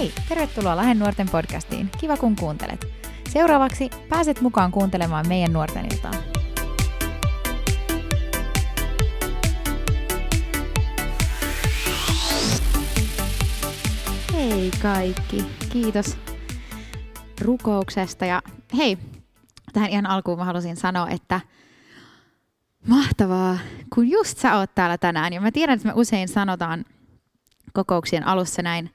Hei, tervetuloa Lahden nuorten podcastiin. Kiva kun kuuntelet. Seuraavaksi pääset mukaan kuuntelemaan meidän nuorten iltaa. Hei kaikki, kiitos rukouksesta ja hei, tähän ihan alkuun mä halusin sanoa, että mahtavaa, kun just sä oot täällä tänään. Ja mä tiedän, että me usein sanotaan kokouksien alussa näin,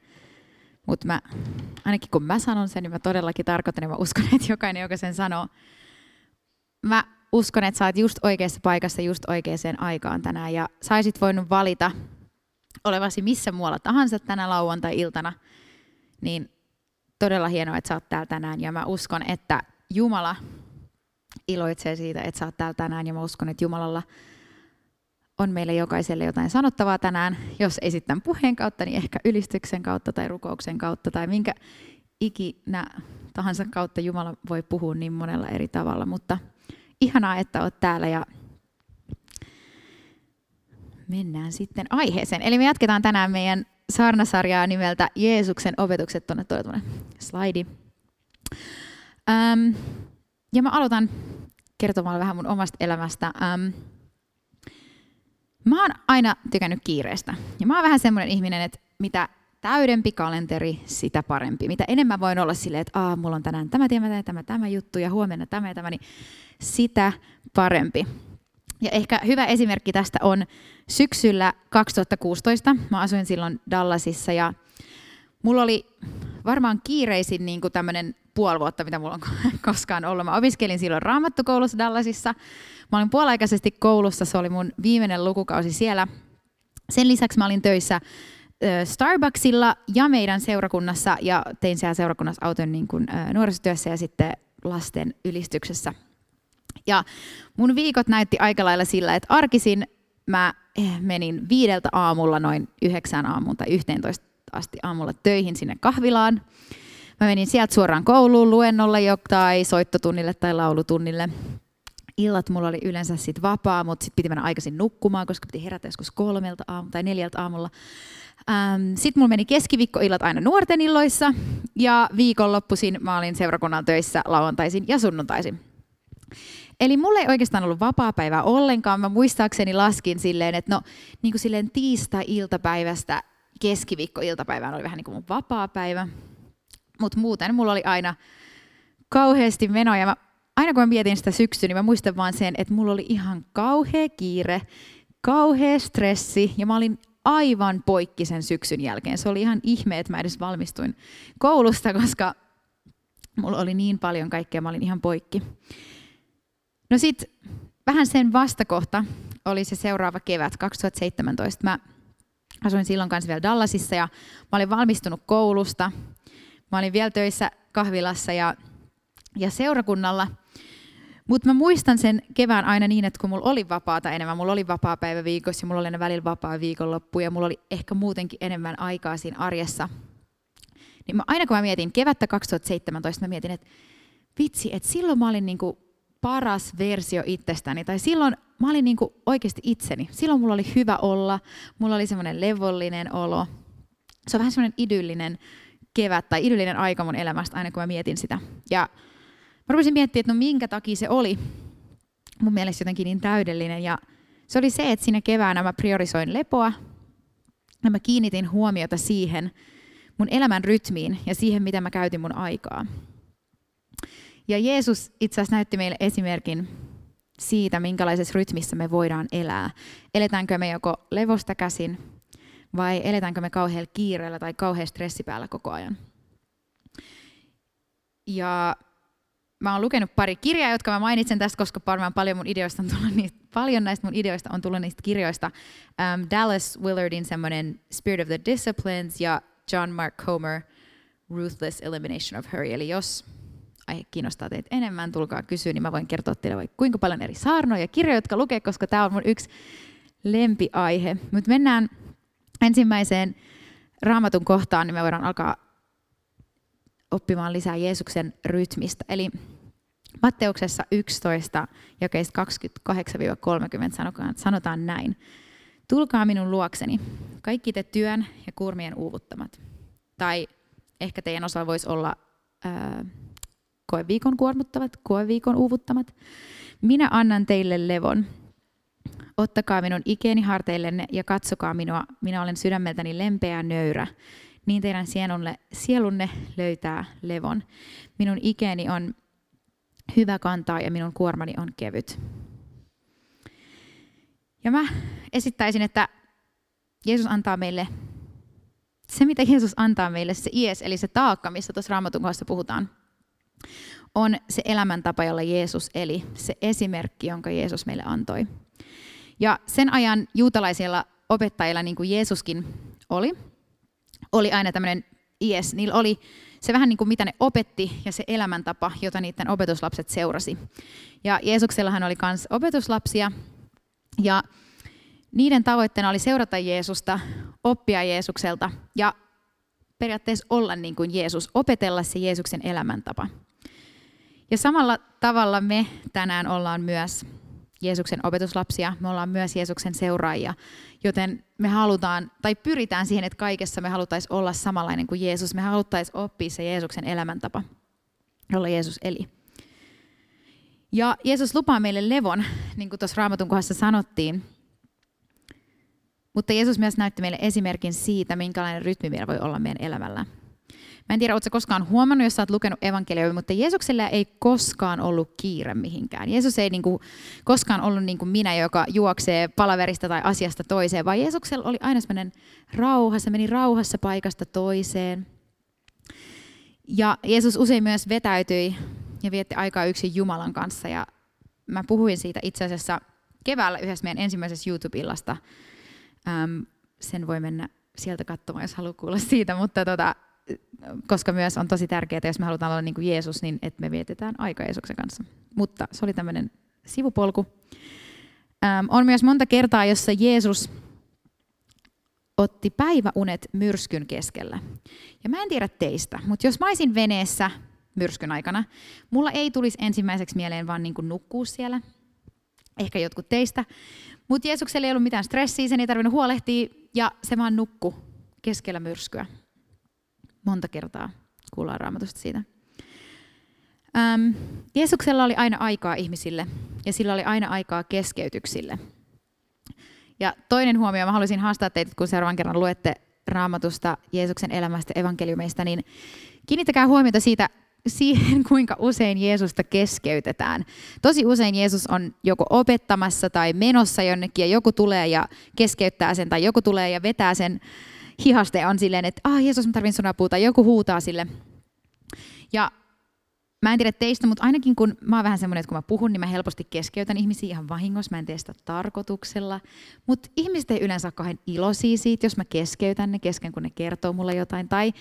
mutta mä, ainakin kun mä sanon sen, niin mä todellakin tarkoitan ja mä uskon, että jokainen, joka sen sanoo, mä uskon, että sä oot just oikeassa paikassa just oikeaan aikaan tänään. Ja saisit voinut valita olevasi missä muualla tahansa tänä lauantai-iltana, niin todella hienoa, että sä oot täällä tänään. Ja mä uskon, että Jumala iloitsee siitä, että sä oot täällä tänään. Ja mä uskon, että Jumalalla on meille jokaiselle jotain sanottavaa tänään. Jos ei sitten puheen kautta, niin ehkä ylistyksen kautta tai rukouksen kautta tai minkä ikinä tahansa kautta Jumala voi puhua niin monella eri tavalla. Mutta ihanaa, että oot täällä ja mennään sitten aiheeseen. Eli me jatketaan tänään meidän saarnasarjaa nimeltä Jeesuksen opetukset tuonne tuonne slaidi. Ja mä aloitan kertomalla vähän mun omasta elämästä. Mä oon aina tykännyt kiireestä. Ja mä oon vähän semmoinen ihminen, että mitä täydempi kalenteri, sitä parempi. Mitä enemmän voin olla silleen, että Aa, mulla on tänään tämä, tämä, tämä, tämä juttu ja huomenna tämä ja tämä, niin sitä parempi. Ja ehkä hyvä esimerkki tästä on syksyllä 2016. Mä asuin silloin Dallasissa ja mulla oli varmaan kiireisin niin kuin tämmöinen puoli vuotta, mitä mulla on koskaan ollut. Mä opiskelin silloin raamattukoulussa Dallasissa. Mä olin puoliaikaisesti koulussa, se oli mun viimeinen lukukausi siellä. Sen lisäksi mä olin töissä Starbucksilla ja meidän seurakunnassa ja tein siellä seurakunnassa auton niin kuin, nuorisotyössä ja sitten lasten ylistyksessä. Ja mun viikot näytti aika lailla sillä, että arkisin mä eh, menin viideltä aamulla noin yhdeksään aamuun tai yhteentoista asti aamulla töihin sinne kahvilaan. Mä menin sieltä suoraan kouluun luennolle tai soittotunnille tai laulutunnille. Illat mulla oli yleensä sit vapaa, mutta sitten piti mennä aikaisin nukkumaan, koska piti herätä joskus kolmelta aamu, tai neljältä aamulla. Ähm, sitten mulla meni keskiviikkoillat aina nuorten illoissa, ja viikonloppuisin mä olin seurakunnan töissä lauantaisin ja sunnuntaisin. Eli mulla ei oikeastaan ollut vapaa-päivää ollenkaan. Mä muistaakseni laskin silleen, että no niin kuin silleen tiistai-iltapäivästä keskiviikko-iltapäivään oli vähän niin kuin mun vapaa-päivä. Mutta muuten mulla oli aina kauheasti menoja. Mä, aina kun mä mietin sitä syksyä, niin mä muistan vaan sen, että mulla oli ihan kauhea kiire, kauhea stressi ja mä olin aivan poikki sen syksyn jälkeen. Se oli ihan ihme, että mä edes valmistuin koulusta, koska mulla oli niin paljon kaikkea, mä olin ihan poikki. No sitten vähän sen vastakohta oli se seuraava kevät 2017. Mä asuin silloin kanssa vielä Dallasissa ja mä olin valmistunut koulusta. Mä olin vielä töissä kahvilassa ja, ja seurakunnalla. Mutta mä muistan sen kevään aina niin, että kun mulla oli vapaata enemmän, mulla oli vapaa päivä viikossa ja mulla oli aina välillä vapaa viikonloppu ja mulla oli ehkä muutenkin enemmän aikaa siinä arjessa. Niin mä, aina kun mä mietin kevättä 2017, mä mietin, että vitsi, että silloin mä olin niinku paras versio itsestäni. Tai silloin mä olin niin kuin oikeasti itseni. Silloin mulla oli hyvä olla, mulla oli semmoinen levollinen olo. Se on vähän semmoinen idyllinen kevät tai idyllinen aika mun elämästä aina kun mä mietin sitä. Ja mä rupesin miettimään, että no minkä takia se oli mun mielestä jotenkin niin täydellinen. Ja se oli se, että siinä keväänä mä priorisoin lepoa ja mä kiinnitin huomiota siihen mun elämän rytmiin ja siihen, mitä mä käytin mun aikaa. Ja Jeesus itse asiassa näytti meille esimerkin siitä, minkälaisessa rytmissä me voidaan elää. Eletäänkö me joko levosta käsin vai eletäänkö me kauhealla kiireellä tai kauhean stressi päällä koko ajan. Ja mä oon lukenut pari kirjaa, jotka mä mainitsen tästä, koska varmaan paljon, mun ideoista on tullut niistä, paljon näistä mun ideoista on tullut niistä kirjoista. Um, Dallas Willardin semmoinen Spirit of the Disciplines ja John Mark Comer Ruthless Elimination of Hurry. Eli jos aihe kiinnostaa teitä enemmän, tulkaa kysyä, niin mä voin kertoa teille vaikka kuinka paljon eri saarnoja ja kirjoja, jotka lukee, koska tämä on mun yksi lempiaihe. Mutta mennään ensimmäiseen raamatun kohtaan, niin me voidaan alkaa oppimaan lisää Jeesuksen rytmistä. Eli Matteuksessa 11, jakeista 28-30 sanotaan näin. Tulkaa minun luokseni, kaikki te työn ja kurmien uuvuttamat. Tai ehkä teidän osa voisi olla ää, koeviikon kuormuttavat, koeviikon uuvuttamat. Minä annan teille levon. Ottakaa minun ikeeni harteillenne ja katsokaa minua. Minä olen sydämeltäni lempeä nöyrä. Niin teidän sielunne, sielunne löytää levon. Minun ikeeni on hyvä kantaa ja minun kuormani on kevyt. Ja mä esittäisin, että Jeesus antaa meille se, mitä Jeesus antaa meille, se ies, eli se taakka, mistä tuossa raamatun kohdassa puhutaan, on se elämäntapa, jolla Jeesus eli, se esimerkki, jonka Jeesus meille antoi. Ja sen ajan juutalaisilla opettajilla, niin kuin Jeesuskin oli, oli aina tämmöinen ies. Niillä oli se vähän niin kuin mitä ne opetti ja se elämäntapa, jota niiden opetuslapset seurasi. Ja Jeesuksellahan oli myös opetuslapsia ja niiden tavoitteena oli seurata Jeesusta, oppia Jeesukselta ja periaatteessa olla niin kuin Jeesus, opetella se Jeesuksen elämäntapa. Ja samalla tavalla me tänään ollaan myös Jeesuksen opetuslapsia, me ollaan myös Jeesuksen seuraajia, joten me halutaan, tai pyritään siihen, että kaikessa me haluttaisiin olla samanlainen kuin Jeesus, me haluttaisiin oppia se Jeesuksen elämäntapa, jolla Jeesus eli. Ja Jeesus lupaa meille levon, niin kuin tuossa Raamatun kohdassa sanottiin, mutta Jeesus myös näytti meille esimerkin siitä, minkälainen rytmi meillä voi olla meidän elämällä. Mä en tiedä, oletko koskaan huomannut, jos sä oot lukenut evankelioita, mutta Jeesuksella ei koskaan ollut kiire mihinkään. Jeesus ei niinku koskaan ollut niin kuin minä, joka juoksee palaverista tai asiasta toiseen, vaan Jeesuksella oli aina sellainen rauha, se meni rauhassa paikasta toiseen. Ja Jeesus usein myös vetäytyi ja vietti aikaa yksin Jumalan kanssa. Ja mä puhuin siitä itse asiassa keväällä yhdessä meidän ensimmäisessä YouTube-illasta. Sen voi mennä sieltä katsomaan, jos haluaa kuulla siitä, mutta tota, koska myös on tosi tärkeää, jos me halutaan olla niin kuin Jeesus, niin että me vietetään aika Jeesuksen kanssa. Mutta se oli tämmöinen sivupolku. Ähm, on myös monta kertaa, jossa Jeesus otti päiväunet myrskyn keskellä. Ja mä en tiedä teistä, mutta jos mä olisin veneessä myrskyn aikana, mulla ei tulisi ensimmäiseksi mieleen vaan niin kuin nukkua siellä. Ehkä jotkut teistä. Mutta Jeesuksella ei ollut mitään stressiä, sen ei tarvinnut huolehtia, ja se vaan nukku keskellä myrskyä monta kertaa kuullaan raamatusta siitä. Ähm, Jeesuksella oli aina aikaa ihmisille ja sillä oli aina aikaa keskeytyksille. Ja toinen huomio, mä haluaisin haastaa teitä, kun seuraavan kerran luette raamatusta Jeesuksen elämästä evankeliumeista, niin kiinnittäkää huomiota siitä, siihen, kuinka usein Jeesusta keskeytetään. Tosi usein Jeesus on joko opettamassa tai menossa jonnekin ja joku tulee ja keskeyttää sen tai joku tulee ja vetää sen hihaste on silleen, että ah Jeesus, mä tarvitsen sun apua, tai joku huutaa sille. Ja mä en tiedä teistä, mutta ainakin kun mä oon vähän semmoinen, että kun mä puhun, niin mä helposti keskeytän ihmisiä ihan vahingossa, mä en tee sitä tarkoituksella. Mutta ihmiset ei yleensä ole kauhean iloisia siitä, jos mä keskeytän ne kesken, kun ne kertoo mulle jotain. Tai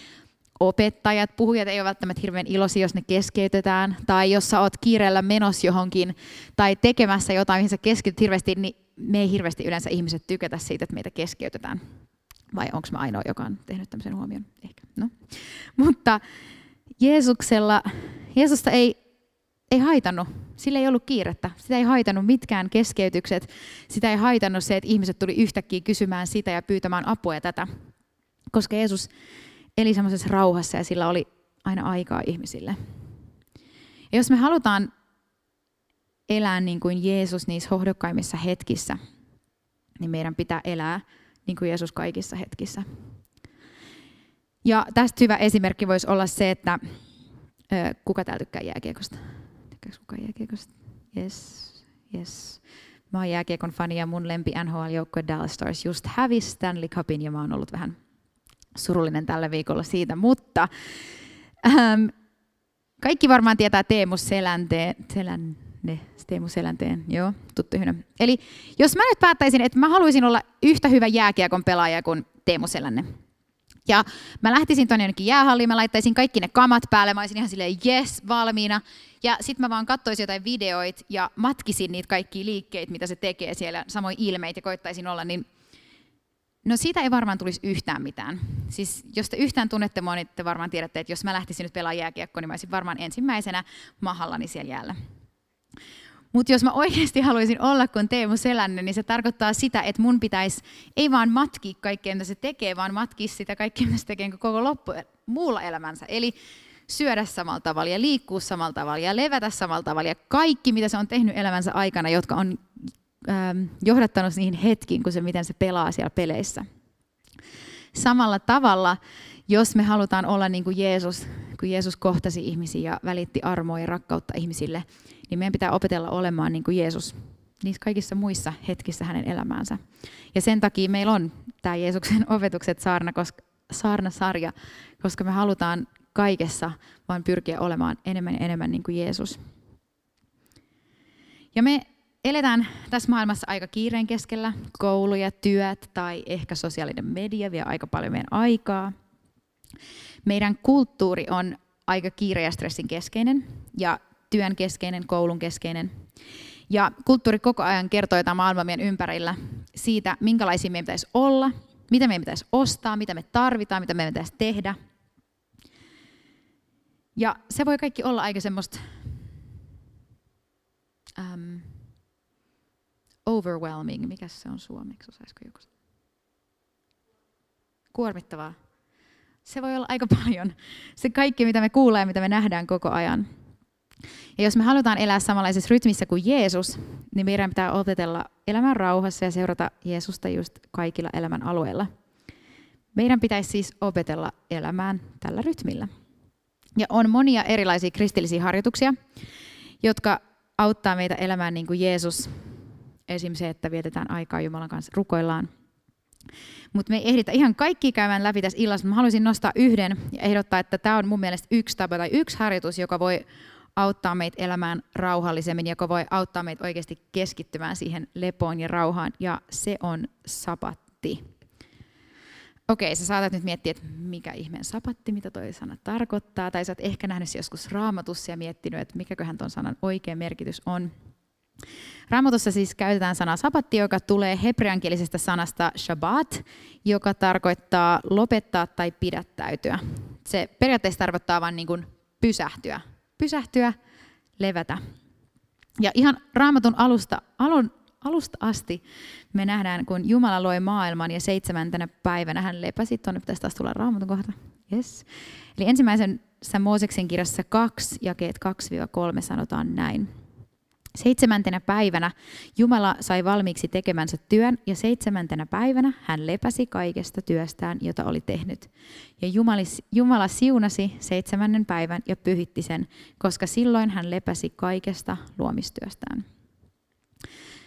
opettajat, puhujat ei ole välttämättä hirveän iloisia, jos ne keskeytetään. Tai jos sä oot kiireellä menossa johonkin tai tekemässä jotain, mihin sä keskityt hirveästi, niin me ei hirveästi yleensä ihmiset tykätä siitä, että meitä keskeytetään. Vai onko mä ainoa, joka on tehnyt tämmöisen huomion? Ehkä. No. Mutta Jeesuksella, Jeesusta ei, ei haitannut, sillä ei ollut kiirettä. Sitä ei haitannut mitkään keskeytykset. Sitä ei haitannut se, että ihmiset tuli yhtäkkiä kysymään sitä ja pyytämään apua ja tätä. Koska Jeesus eli semmoisessa rauhassa ja sillä oli aina aikaa ihmisille. Ja jos me halutaan elää niin kuin Jeesus niissä hohdokkaimmissa hetkissä, niin meidän pitää elää niin kuin Jeesus kaikissa hetkissä. Ja tästä hyvä esimerkki voisi olla se, että kuka täällä tykkää jääkiekosta? Tykkääkö kukaan jääkiekosta? Yes, yes. Mä oon jääkiekon fani ja mun lempi NHL-joukkue Dallas Stars just hävisi Stanley Cupin ja mä oon ollut vähän surullinen tällä viikolla siitä, mutta ähm, kaikki varmaan tietää Teemu Selänteen, Selän, ne Teemu Selänteen, joo, tuttu hynä. Eli jos mä nyt päättäisin, että mä haluaisin olla yhtä hyvä jääkiekon pelaaja kuin Teemu Selänne. Ja mä lähtisin tuonne jonnekin jäähalliin, mä laittaisin kaikki ne kamat päälle, mä olisin ihan silleen yes, valmiina. Ja sitten mä vaan katsoisin jotain videoita ja matkisin niitä kaikkia liikkeitä, mitä se tekee siellä, samoin ilmeitä ja koittaisin olla, niin No siitä ei varmaan tulisi yhtään mitään. Siis jos te yhtään tunnette mua, niin te varmaan tiedätte, että jos mä lähtisin nyt pelaamaan jääkiekkoa, niin mä olisin varmaan ensimmäisenä mahallani siellä jäällä. Mutta jos mä oikeasti haluaisin olla kuin Teemu Selänne, niin se tarkoittaa sitä, että mun pitäisi ei vaan matkia kaikkea, mitä se tekee, vaan matkia sitä kaikkea, mitä se tekee koko loppu, muulla elämänsä. Eli syödä samalla tavalla ja liikkua samalla tavalla ja levätä samalla tavalla ja kaikki, mitä se on tehnyt elämänsä aikana, jotka on ähm, johdattanut niihin hetkiin, kun se, miten se pelaa siellä peleissä. Samalla tavalla, jos me halutaan olla niin kuin Jeesus, kun Jeesus kohtasi ihmisiä ja välitti armoa ja rakkautta ihmisille, niin meidän pitää opetella olemaan niin kuin Jeesus niissä kaikissa muissa hetkissä hänen elämäänsä. Ja sen takia meillä on tämä Jeesuksen opetukset saarna, koska, saarna-sarja, koska me halutaan kaikessa vaan pyrkiä olemaan enemmän ja enemmän niin kuin Jeesus. Ja me eletään tässä maailmassa aika kiireen keskellä. Koulu ja työt tai ehkä sosiaalinen media vie aika paljon meidän aikaa. Meidän kulttuuri on aika kiire ja stressin keskeinen ja työn keskeinen, koulun keskeinen. Ja kulttuuri koko ajan kertoo jotain maailman meidän ympärillä siitä, minkälaisia meidän pitäisi olla, mitä meidän pitäisi ostaa, mitä me tarvitaan, mitä meidän pitäisi tehdä. Ja se voi kaikki olla aika semmoista um, overwhelming, mikä se on suomeksi, osaisiko joku Kuormittavaa. Se voi olla aika paljon. Se kaikki, mitä me kuulee, mitä me nähdään koko ajan. Ja jos me halutaan elää samanlaisessa rytmissä kuin Jeesus, niin meidän pitää opetella elämän rauhassa ja seurata Jeesusta just kaikilla elämän alueilla. Meidän pitäisi siis opetella elämään tällä rytmillä. Ja on monia erilaisia kristillisiä harjoituksia, jotka auttaa meitä elämään niin kuin Jeesus. Esimerkiksi se, että vietetään aikaa Jumalan kanssa, rukoillaan. Mutta me ei ehditä ihan kaikki käymään läpi tässä illassa. Mä haluaisin nostaa yhden ja ehdottaa, että tämä on mun mielestä yksi tapa tai yksi harjoitus, joka voi auttaa meitä elämään rauhallisemmin, joka voi auttaa meitä oikeasti keskittymään siihen lepoon ja rauhaan, ja se on sapatti. Okei, sä saatat nyt miettiä, että mikä ihmeen sapatti, mitä toi sana tarkoittaa, tai sä oot ehkä nähnyt joskus raamatussa ja miettinyt, että mikäköhän ton sanan oikea merkitys on. Raamatussa siis käytetään sanaa sapatti, joka tulee hebreankielisestä sanasta shabbat, joka tarkoittaa lopettaa tai pidättäytyä. Se periaatteessa tarkoittaa vain niin pysähtyä, pysähtyä, levätä. Ja ihan raamatun alusta, alun, alusta asti me nähdään, kun Jumala loi maailman ja seitsemäntenä päivänä hän lepäsi. Tuonne pitäisi taas tulla raamatun kohta. Yes. Eli ensimmäisen Mooseksen kirjassa 2, jakeet 2-3 sanotaan näin. Seitsemäntenä päivänä Jumala sai valmiiksi tekemänsä työn ja seitsemäntenä päivänä hän lepäsi kaikesta työstään, jota oli tehnyt. Ja Jumalis, Jumala siunasi seitsemännen päivän ja pyhitti sen, koska silloin hän lepäsi kaikesta luomistyöstään.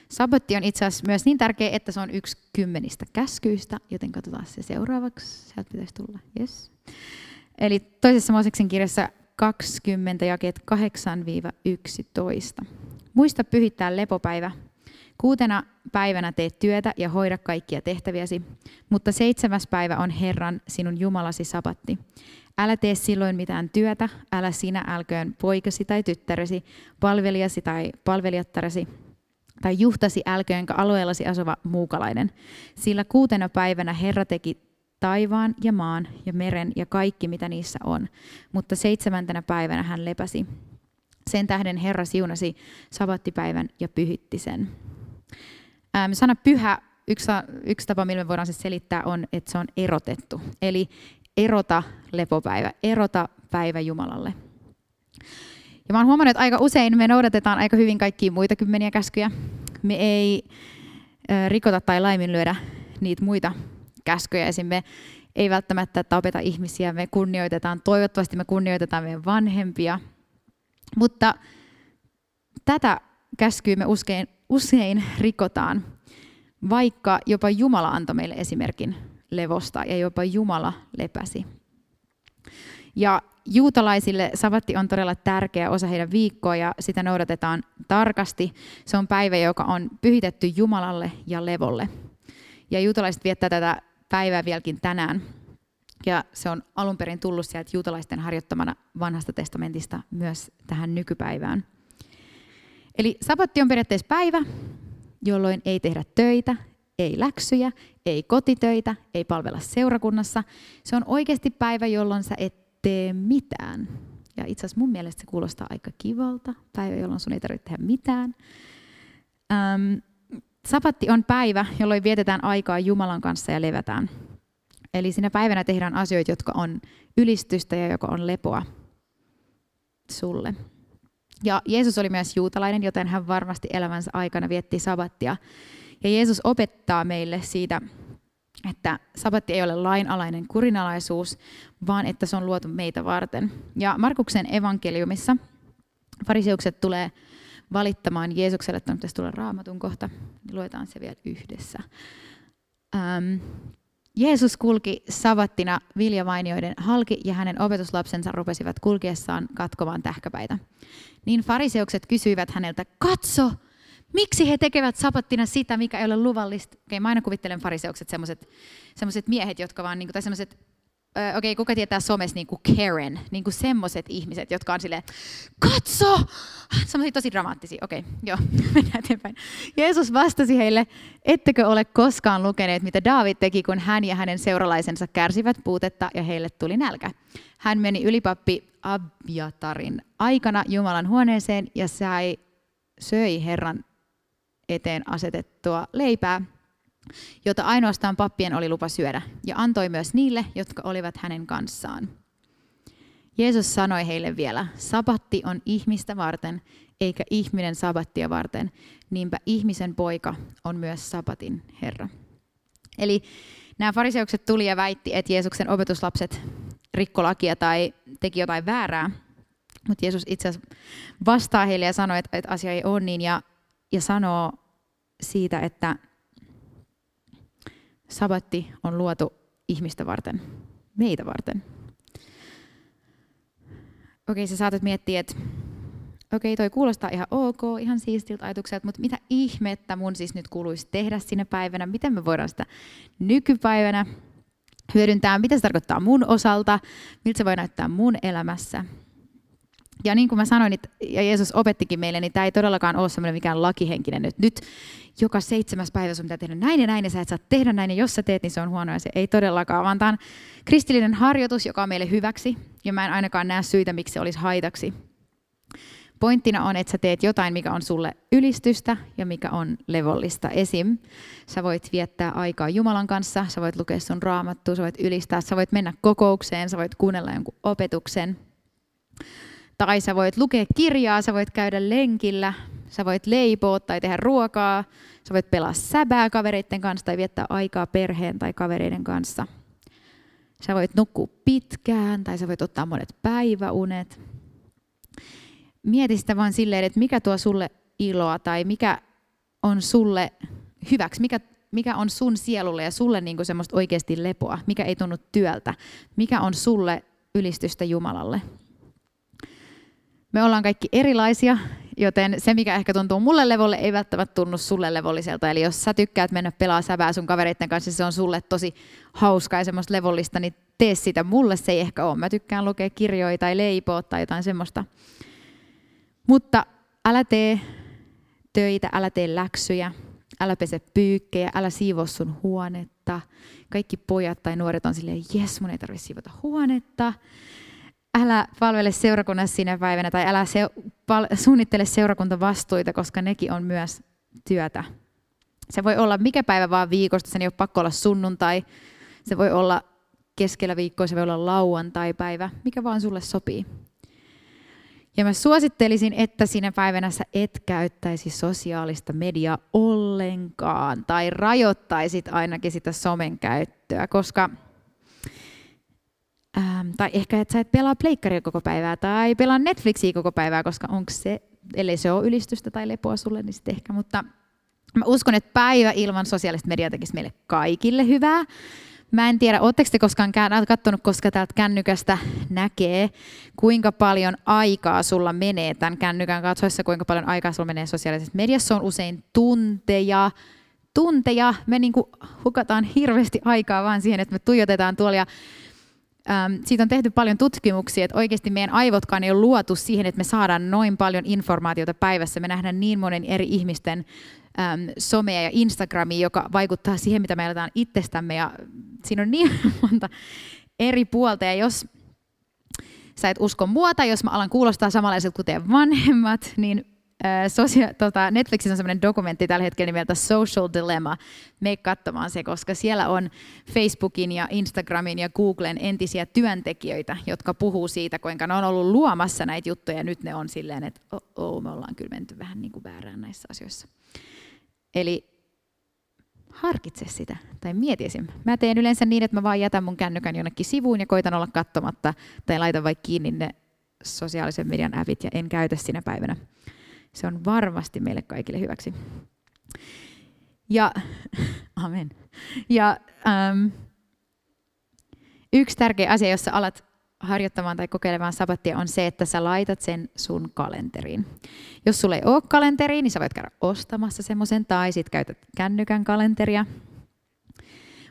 Sabatti on itse asiassa myös niin tärkeä, että se on yksi kymmenistä käskyistä, joten katsotaan se seuraavaksi. Sieltä pitäisi tulla. Yes. Eli toisessa Mooseksen kirjassa 20 jakeet 8-11. Muista pyhittää lepopäivä. Kuutena päivänä teet työtä ja hoida kaikkia tehtäviäsi, mutta seitsemäs päivä on Herran, sinun Jumalasi sapatti. Älä tee silloin mitään työtä, älä sinä älköön poikasi tai tyttäresi, palvelijasi tai palvelijattaresi, tai juhtasi älköönkä alueellasi asuva muukalainen. Sillä kuutena päivänä Herra teki taivaan ja maan ja meren ja kaikki, mitä niissä on. Mutta seitsemäntenä päivänä hän lepäsi. Sen tähden Herra siunasi sabattipäivän ja pyhitti sen. Ähm, sana pyhä, yksi, yksi tapa, millä me voidaan se selittää, on, että se on erotettu. Eli erota lepopäivä, erota päivä Jumalalle. Ja mä oon huomannut, että aika usein me noudatetaan aika hyvin kaikkia muita kymmeniä käskyjä. Me ei äh, rikota tai laiminlyödä niitä muita käskyjä. Esimerkiksi me ei välttämättä tapeta ihmisiä, me kunnioitetaan, toivottavasti me kunnioitetaan meidän vanhempia, mutta tätä käskyä me usein, usein rikotaan, vaikka jopa Jumala antoi meille esimerkin levosta ja jopa Jumala lepäsi. Ja juutalaisille sabatti on todella tärkeä osa heidän viikkoa ja sitä noudatetaan tarkasti. Se on päivä, joka on pyhitetty Jumalalle ja levolle. Ja juutalaiset viettää tätä päivää vieläkin tänään. Ja se on alun perin tullut sieltä juutalaisten harjoittamana vanhasta testamentista myös tähän nykypäivään. Eli sabatti on periaatteessa päivä, jolloin ei tehdä töitä, ei läksyjä, ei kotitöitä, ei palvella seurakunnassa. Se on oikeasti päivä, jolloin sä et tee mitään. Ja itse asiassa mun mielestä se kuulostaa aika kivalta, päivä, jolloin sun ei tarvitse tehdä mitään. Ähm, sabatti on päivä, jolloin vietetään aikaa Jumalan kanssa ja levätään. Eli sinä päivänä tehdään asioita, jotka on ylistystä ja joka on lepoa sulle. Ja Jeesus oli myös juutalainen, joten hän varmasti elämänsä aikana vietti sabattia. Ja Jeesus opettaa meille siitä, että sabatti ei ole lainalainen kurinalaisuus, vaan että se on luotu meitä varten. Ja Markuksen evankeliumissa fariseukset tulee valittamaan Jeesukselle, että pitäisi tulla raamatun kohta. Luetaan se vielä yhdessä. Ähm, Jeesus kulki savattina viljavainioiden halki ja hänen opetuslapsensa rupesivat kulkiessaan katkomaan tähkäpäitä. Niin fariseukset kysyivät häneltä, katso, miksi he tekevät sabattina sitä, mikä ei ole luvallista? Okei, mä aina kuvittelen fariseukset semmoiset miehet, jotka vaan, niin kuin, tai semmoiset okei, okay, kuka tietää somessa niin kuin Karen, niin kuin semmoiset ihmiset, jotka on silleen, katso! Semmoisia tosi dramaattisia. Okei, okay, joo, mennään eteenpäin. Jeesus vastasi heille, ettekö ole koskaan lukeneet, mitä Daavid teki, kun hän ja hänen seuralaisensa kärsivät puutetta ja heille tuli nälkä. Hän meni ylipappi Abjatarin aikana Jumalan huoneeseen ja sai, söi Herran eteen asetettua leipää jota ainoastaan pappien oli lupa syödä, ja antoi myös niille, jotka olivat hänen kanssaan. Jeesus sanoi heille vielä, sabatti on ihmistä varten, eikä ihminen sabattia varten, niinpä ihmisen poika on myös sabatin Herra. Eli nämä fariseukset tuli ja väitti, että Jeesuksen opetuslapset rikko lakia tai teki jotain väärää, mutta Jeesus itse asiassa vastaa heille ja sanoi, että, että asia ei ole niin, ja, ja sanoo siitä, että Sabatti on luotu ihmistä varten, meitä varten. Okei, sä saatat miettiä, että okei, toi kuulostaa ihan ok, ihan siistiltä ajatukselta, mutta mitä ihmettä mun siis nyt kuuluisi tehdä sinä päivänä? Miten me voidaan sitä nykypäivänä hyödyntää? Mitä se tarkoittaa mun osalta? Miltä se voi näyttää mun elämässä? Ja niin kuin mä sanoin, ja Jeesus opettikin meille, niin tämä ei todellakaan ole semmoinen mikään lakihenkinen, että nyt joka seitsemäs päivä sun pitää tehdä näin ja näin, ja sä et saa tehdä näin, ja jos sä teet, niin se on huono, ja se ei todellakaan, vaan tämä on kristillinen harjoitus, joka on meille hyväksi, ja mä en ainakaan näe syitä, miksi se olisi haitaksi. Pointtina on, että sä teet jotain, mikä on sulle ylistystä ja mikä on levollista. Esim. Sä voit viettää aikaa Jumalan kanssa, sä voit lukea sun raamattua, sä voit ylistää, sä voit mennä kokoukseen, sä voit kuunnella jonkun opetuksen. Tai sä voit lukea kirjaa, sä voit käydä lenkillä, sä voit leipoa tai tehdä ruokaa, sä voit pelaa säbää kavereiden kanssa tai viettää aikaa perheen tai kavereiden kanssa. Sä voit nukkua pitkään tai sä voit ottaa monet päiväunet. Mieti sitä vaan silleen, että mikä tuo sulle iloa tai mikä on sulle hyväksi, mikä, mikä on sun sielulle ja sulle niin semmoista oikeasti lepoa, mikä ei tunnu työltä, mikä on sulle ylistystä Jumalalle. Me ollaan kaikki erilaisia, joten se, mikä ehkä tuntuu mulle levolle, ei välttämättä tunnu sulle levolliselta. Eli jos sä tykkäät mennä pelaa sävää sun kavereiden kanssa, se on sulle tosi hauskaa ja semmoista levollista, niin tee sitä. Mulle se ei ehkä ole. Mä tykkään lukea kirjoja tai leipoa tai jotain semmoista. Mutta älä tee töitä, älä tee läksyjä, älä pese pyykkejä, älä siivo sun huonetta. Kaikki pojat tai nuoret on silleen, jes, mun ei tarvitse siivota huonetta älä palvele seurakunnassa sinä päivänä tai älä se, pal, suunnittele seurakuntavastuita, koska nekin on myös työtä. Se voi olla mikä päivä vaan viikosta, sen ei ole pakko olla sunnuntai. Se voi olla keskellä viikkoa, se voi olla lauantai-päivä, mikä vaan sulle sopii. Ja mä suosittelisin, että sinä päivänä sä et käyttäisi sosiaalista mediaa ollenkaan tai rajoittaisit ainakin sitä somen käyttöä, koska Ähm, tai ehkä, että sä et pelaa pleikkaria koko päivää tai pelaa Netflixiä koko päivää, koska onko se, ellei se ole ylistystä tai lepoa sulle, niin sitten ehkä. Mutta mä uskon, että päivä ilman sosiaalista mediaa tekisi meille kaikille hyvää. Mä en tiedä, oletteko te koskaan katsonut, koska täältä kännykästä näkee, kuinka paljon aikaa sulla menee tämän kännykän katsoessa, kuinka paljon aikaa sulla menee sosiaalisessa mediassa. On usein tunteja, tunteja. Me niin hukataan hirveästi aikaa vaan siihen, että me tuijotetaan tuolla ja Ähm, siitä on tehty paljon tutkimuksia, että oikeasti meidän aivotkaan ei ole luotu siihen, että me saadaan noin paljon informaatiota päivässä. Me nähdään niin monen eri ihmisten äm, somea ja Instagramia, joka vaikuttaa siihen, mitä me aletaan itsestämme. Ja siinä on niin monta eri puolta. Ja jos sä et usko mua tai jos mä alan kuulostaa samanlaiset kuten vanhemmat, niin sosia- tota, Netflixissä on sellainen dokumentti tällä hetkellä nimeltä Social Dilemma. Mene katsomaan se, koska siellä on Facebookin ja Instagramin ja Googlen entisiä työntekijöitä, jotka puhuu siitä, kuinka ne on ollut luomassa näitä juttuja ja nyt ne on silleen, että oh, oh, me ollaan kyllä menty vähän niin kuin väärään näissä asioissa. Eli harkitse sitä tai mieti esim. Mä teen yleensä niin, että mä vaan jätän mun kännykän jonnekin sivuun ja koitan olla katsomatta tai laitan vaikka kiinni ne sosiaalisen median appit ja en käytä sinä päivänä. Se on varmasti meille kaikille hyväksi. Ja, amen. Ja ähm, yksi tärkeä asia, jossa alat harjoittamaan tai kokeilemaan sabattia on se, että sä laitat sen sun kalenteriin. Jos sulla ei ole kalenteriin, niin sä voit käydä ostamassa semmoisen tai sit käytät kännykän kalenteria.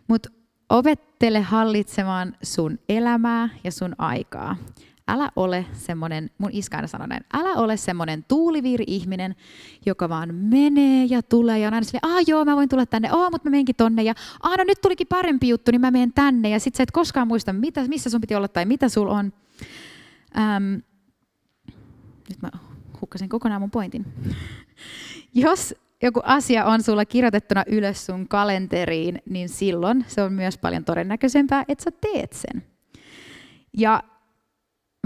Mutta opettele hallitsemaan sun elämää ja sun aikaa älä ole semmoinen, mun iska aina sanoi näin, älä ole semmoinen tuuliviiri-ihminen, joka vaan menee ja tulee ja on aina silleen, ah joo, mä voin tulla tänne, oh, mutta mä menenkin tonne ja ah no nyt tulikin parempi juttu, niin mä menen tänne ja sit sä et koskaan muista, mitä, missä sun piti olla tai mitä sul on. Ähm, nyt mä hukkasin kokonaan mun pointin. Jos joku asia on sulla kirjoitettuna ylös sun kalenteriin, niin silloin se on myös paljon todennäköisempää, että sä teet sen. Ja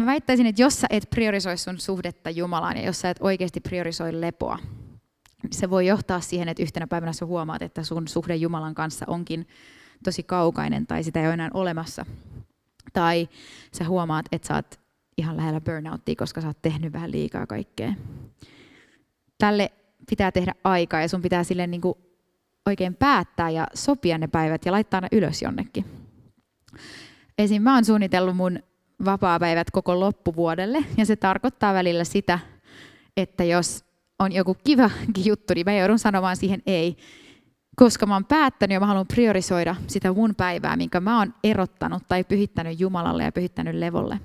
Mä väittäisin, että jos sä et priorisoi sun suhdetta Jumalaan ja jos sä et oikeasti priorisoi lepoa, niin se voi johtaa siihen, että yhtenä päivänä sä huomaat, että sun suhde Jumalan kanssa onkin tosi kaukainen tai sitä ei ole enää olemassa. Tai sä huomaat, että sä oot ihan lähellä burnouttia, koska sä oot tehnyt vähän liikaa kaikkea. Tälle pitää tehdä aikaa ja sun pitää sille niin kuin oikein päättää ja sopia ne päivät ja laittaa ne ylös jonnekin. Esim. mä oon suunnitellut mun vapaapäivät koko loppuvuodelle. Ja se tarkoittaa välillä sitä, että jos on joku kiva juttu, niin mä joudun sanomaan siihen ei. Koska mä oon päättänyt ja mä haluan priorisoida sitä mun päivää, minkä mä oon erottanut tai pyhittänyt Jumalalle ja pyhittänyt levolle.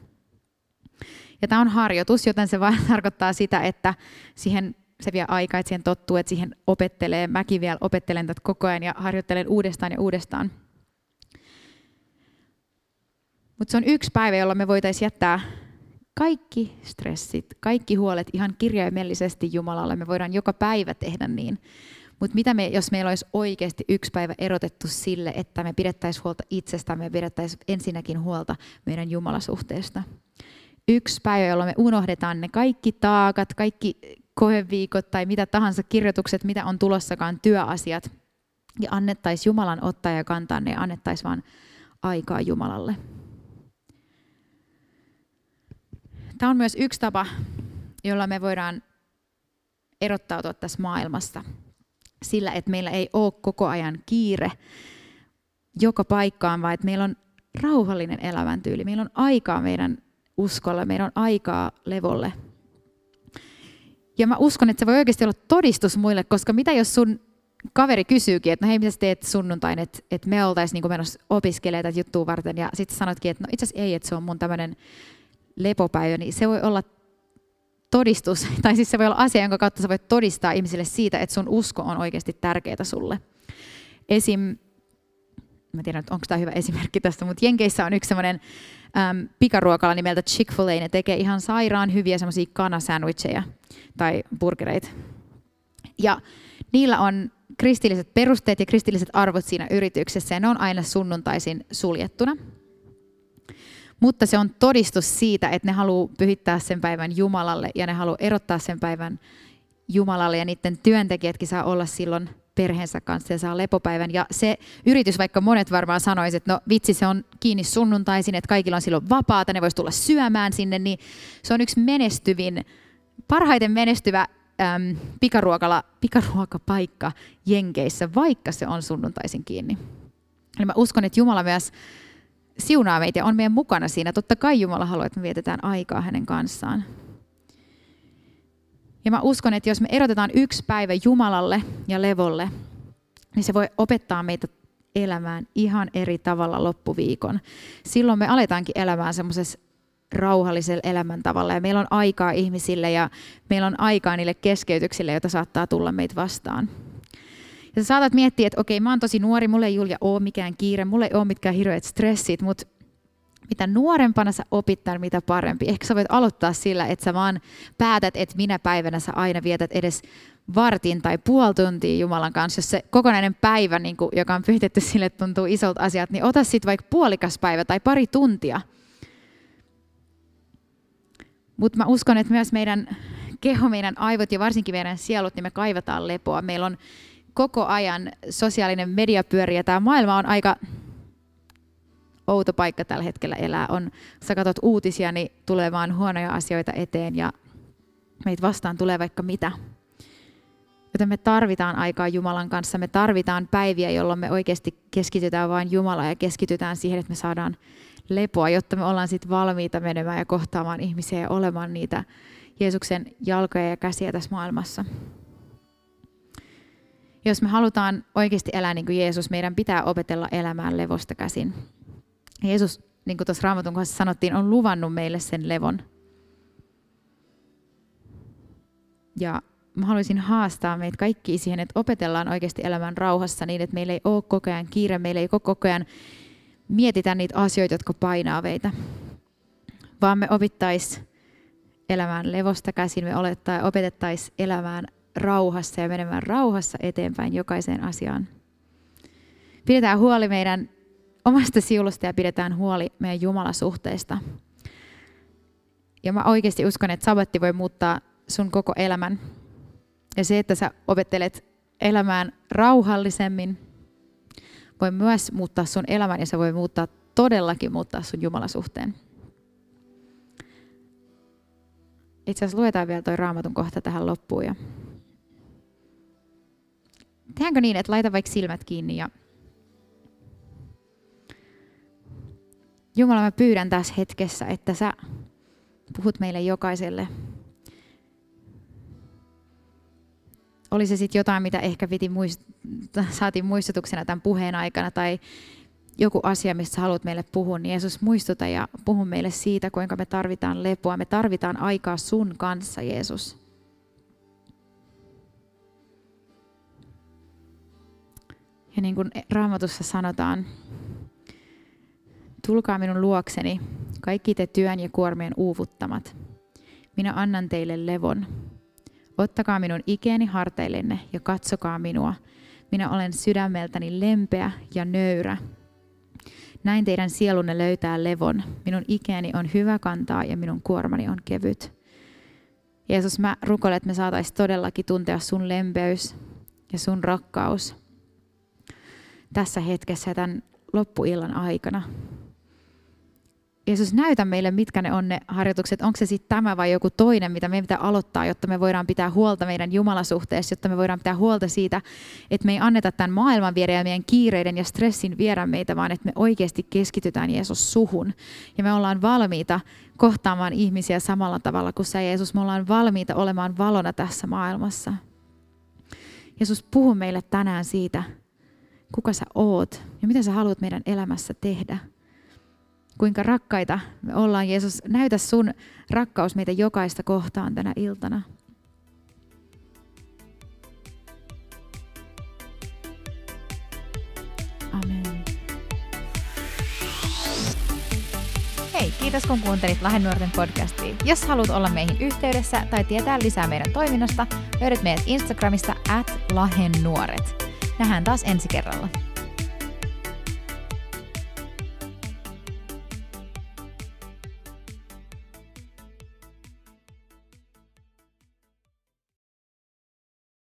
Ja tämä on harjoitus, joten se vain tarkoittaa sitä, että siihen se vie aikaa, että siihen tottuu, että siihen opettelee. Mäkin vielä opettelen tätä koko ajan ja harjoittelen uudestaan ja uudestaan. Mutta se on yksi päivä, jolla me voitaisiin jättää kaikki stressit, kaikki huolet ihan kirjaimellisesti Jumalalle. Me voidaan joka päivä tehdä niin. Mutta mitä me, jos meillä olisi oikeasti yksi päivä erotettu sille, että me pidettäisiin huolta itsestämme, me pidettäisiin ensinnäkin huolta meidän Jumalasuhteesta. Yksi päivä, jolloin me unohdetaan ne kaikki taakat, kaikki koeviikot tai mitä tahansa kirjoitukset, mitä on tulossakaan, työasiat. Ja annettaisiin Jumalan ottaa ja kantaa ne ja annettaisiin vaan aikaa Jumalalle. Tämä on myös yksi tapa, jolla me voidaan erottautua tässä maailmasta sillä, että meillä ei ole koko ajan kiire joka paikkaan, vaan että meillä on rauhallinen elämäntyyli. Meillä on aikaa meidän uskolle, meillä on aikaa levolle. Ja mä uskon, että se voi oikeasti olla todistus muille, koska mitä jos sun kaveri kysyykin, että no hei, mitä teet sunnuntain, että, että me oltaisiin niin menossa opiskelemaan tätä juttua varten, ja sitten sanotkin, että no itse asiassa ei, että se on mun tämmöinen lepopäivä, niin se voi olla todistus, tai siis se voi olla asia, jonka kautta sä voit todistaa ihmisille siitä, että sun usko on oikeasti tärkeää sulle. Esim, mä tiedän, onko tämä hyvä esimerkki tästä, mutta Jenkeissä on yksi semmoinen äm, pikaruokala nimeltä Chick-fil-A, ne tekee ihan sairaan hyviä semmoisia kanasandwicheja tai burgereita. Ja niillä on kristilliset perusteet ja kristilliset arvot siinä yrityksessä, ja ne on aina sunnuntaisin suljettuna. Mutta se on todistus siitä, että ne haluaa pyhittää sen päivän Jumalalle ja ne haluaa erottaa sen päivän Jumalalle ja niiden työntekijätkin saa olla silloin perheensä kanssa ja saa lepopäivän. Ja se yritys, vaikka monet varmaan sanoisivat, että no vitsi, se on kiinni sunnuntaisin, että kaikilla on silloin vapaata, ne voisi tulla syömään sinne, niin se on yksi menestyvin, parhaiten menestyvä äm, pikaruokala, pikaruokapaikka Jenkeissä, vaikka se on sunnuntaisin kiinni. Eli mä uskon, että Jumala myös siunaa meitä ja on meidän mukana siinä. Totta kai Jumala haluaa, että me vietetään aikaa hänen kanssaan. Ja mä uskon, että jos me erotetaan yksi päivä Jumalalle ja levolle, niin se voi opettaa meitä elämään ihan eri tavalla loppuviikon. Silloin me aletaankin elämään semmoisessa rauhallisella elämäntavalla ja meillä on aikaa ihmisille ja meillä on aikaa niille keskeytyksille, joita saattaa tulla meitä vastaan. Ja sä saatat miettiä, että okei, mä oon tosi nuori, mulle ei Julia ole mikään kiire, mulle ei ole mitkään hirveät stressit, mutta mitä nuorempana sä opit tämän, mitä parempi. Ehkä sä voit aloittaa sillä, että sä vaan päätät, että minä päivänä sä aina vietät edes vartin tai puoli tuntia Jumalan kanssa. Jos se kokonainen päivä, niin kuin, joka on pyhitetty sille, että tuntuu isolta asiat, niin ota sitten vaikka puolikas päivä tai pari tuntia. Mutta mä uskon, että myös meidän keho, meidän aivot ja varsinkin meidän sielut, niin me kaivataan lepoa. Meillä on koko ajan sosiaalinen media pyörii ja tämä maailma on aika outo paikka tällä hetkellä elää. On, sä katsot uutisia, niin tulee vaan huonoja asioita eteen ja meitä vastaan tulee vaikka mitä. Joten me tarvitaan aikaa Jumalan kanssa, me tarvitaan päiviä, jolloin me oikeasti keskitytään vain Jumalaan ja keskitytään siihen, että me saadaan lepoa, jotta me ollaan sitten valmiita menemään ja kohtaamaan ihmisiä ja olemaan niitä Jeesuksen jalkoja ja käsiä tässä maailmassa. Jos me halutaan oikeasti elää niin kuin Jeesus, meidän pitää opetella elämään levosta käsin. Jeesus, niin kuin tuossa Raamatun kohdassa sanottiin, on luvannut meille sen levon. Ja mä haluaisin haastaa meitä kaikki siihen, että opetellaan oikeasti elämään rauhassa niin, että meillä ei ole koko ajan kiire, meillä ei koko ajan mietitä niitä asioita, jotka painaa meitä, vaan me opittaisiin elämään levosta käsin, me opetettaisiin elämään rauhassa ja menemään rauhassa eteenpäin jokaiseen asiaan. Pidetään huoli meidän omasta siulusta ja pidetään huoli meidän Jumalasuhteista. Ja mä oikeasti uskon, että sabatti voi muuttaa sun koko elämän. Ja se, että sä opettelet elämään rauhallisemmin, voi myös muuttaa sun elämän ja se voi muuttaa todellakin muuttaa sun Jumalasuhteen. Itse asiassa luetaan vielä toi raamatun kohta tähän loppuun. Ja tehdäänkö niin, että laita vaikka silmät kiinni ja Jumala, mä pyydän tässä hetkessä, että sä puhut meille jokaiselle. Oli se sitten jotain, mitä ehkä piti muist- saatiin muistutuksena tämän puheen aikana tai joku asia, mistä haluat meille puhua, niin Jeesus muistuta ja puhu meille siitä, kuinka me tarvitaan lepoa. Me tarvitaan aikaa sun kanssa, Jeesus. Ja niin kuin Raamatussa sanotaan, tulkaa minun luokseni, kaikki te työn ja kuormien uuvuttamat. Minä annan teille levon. Ottakaa minun ikeeni harteillenne ja katsokaa minua. Minä olen sydämeltäni lempeä ja nöyrä. Näin teidän sielunne löytää levon. Minun ikeeni on hyvä kantaa ja minun kuormani on kevyt. Jeesus, mä rukoilen, että me saataisiin todellakin tuntea sun lempeys ja sun rakkaus tässä hetkessä ja tämän loppuillan aikana. Jeesus, näytä meille, mitkä ne on ne harjoitukset. Onko se sitten tämä vai joku toinen, mitä meidän pitää aloittaa, jotta me voidaan pitää huolta meidän Jumalasuhteessa, jotta me voidaan pitää huolta siitä, että me ei anneta tämän maailman viedä ja meidän kiireiden ja stressin viedä meitä, vaan että me oikeasti keskitytään Jeesus suhun. Ja me ollaan valmiita kohtaamaan ihmisiä samalla tavalla kuin sä, Jeesus. Me ollaan valmiita olemaan valona tässä maailmassa. Jeesus, puhu meille tänään siitä, kuka sä oot ja mitä sä haluat meidän elämässä tehdä kuinka rakkaita me ollaan. Jeesus, näytä sun rakkaus meitä jokaista kohtaan tänä iltana. Amen. Hei, kiitos kun kuuntelit Lahden nuorten podcastia. Jos haluat olla meihin yhteydessä tai tietää lisää meidän toiminnasta, löydät meidät Instagramista at Lahen nuoret. Nähdään taas ensi kerralla.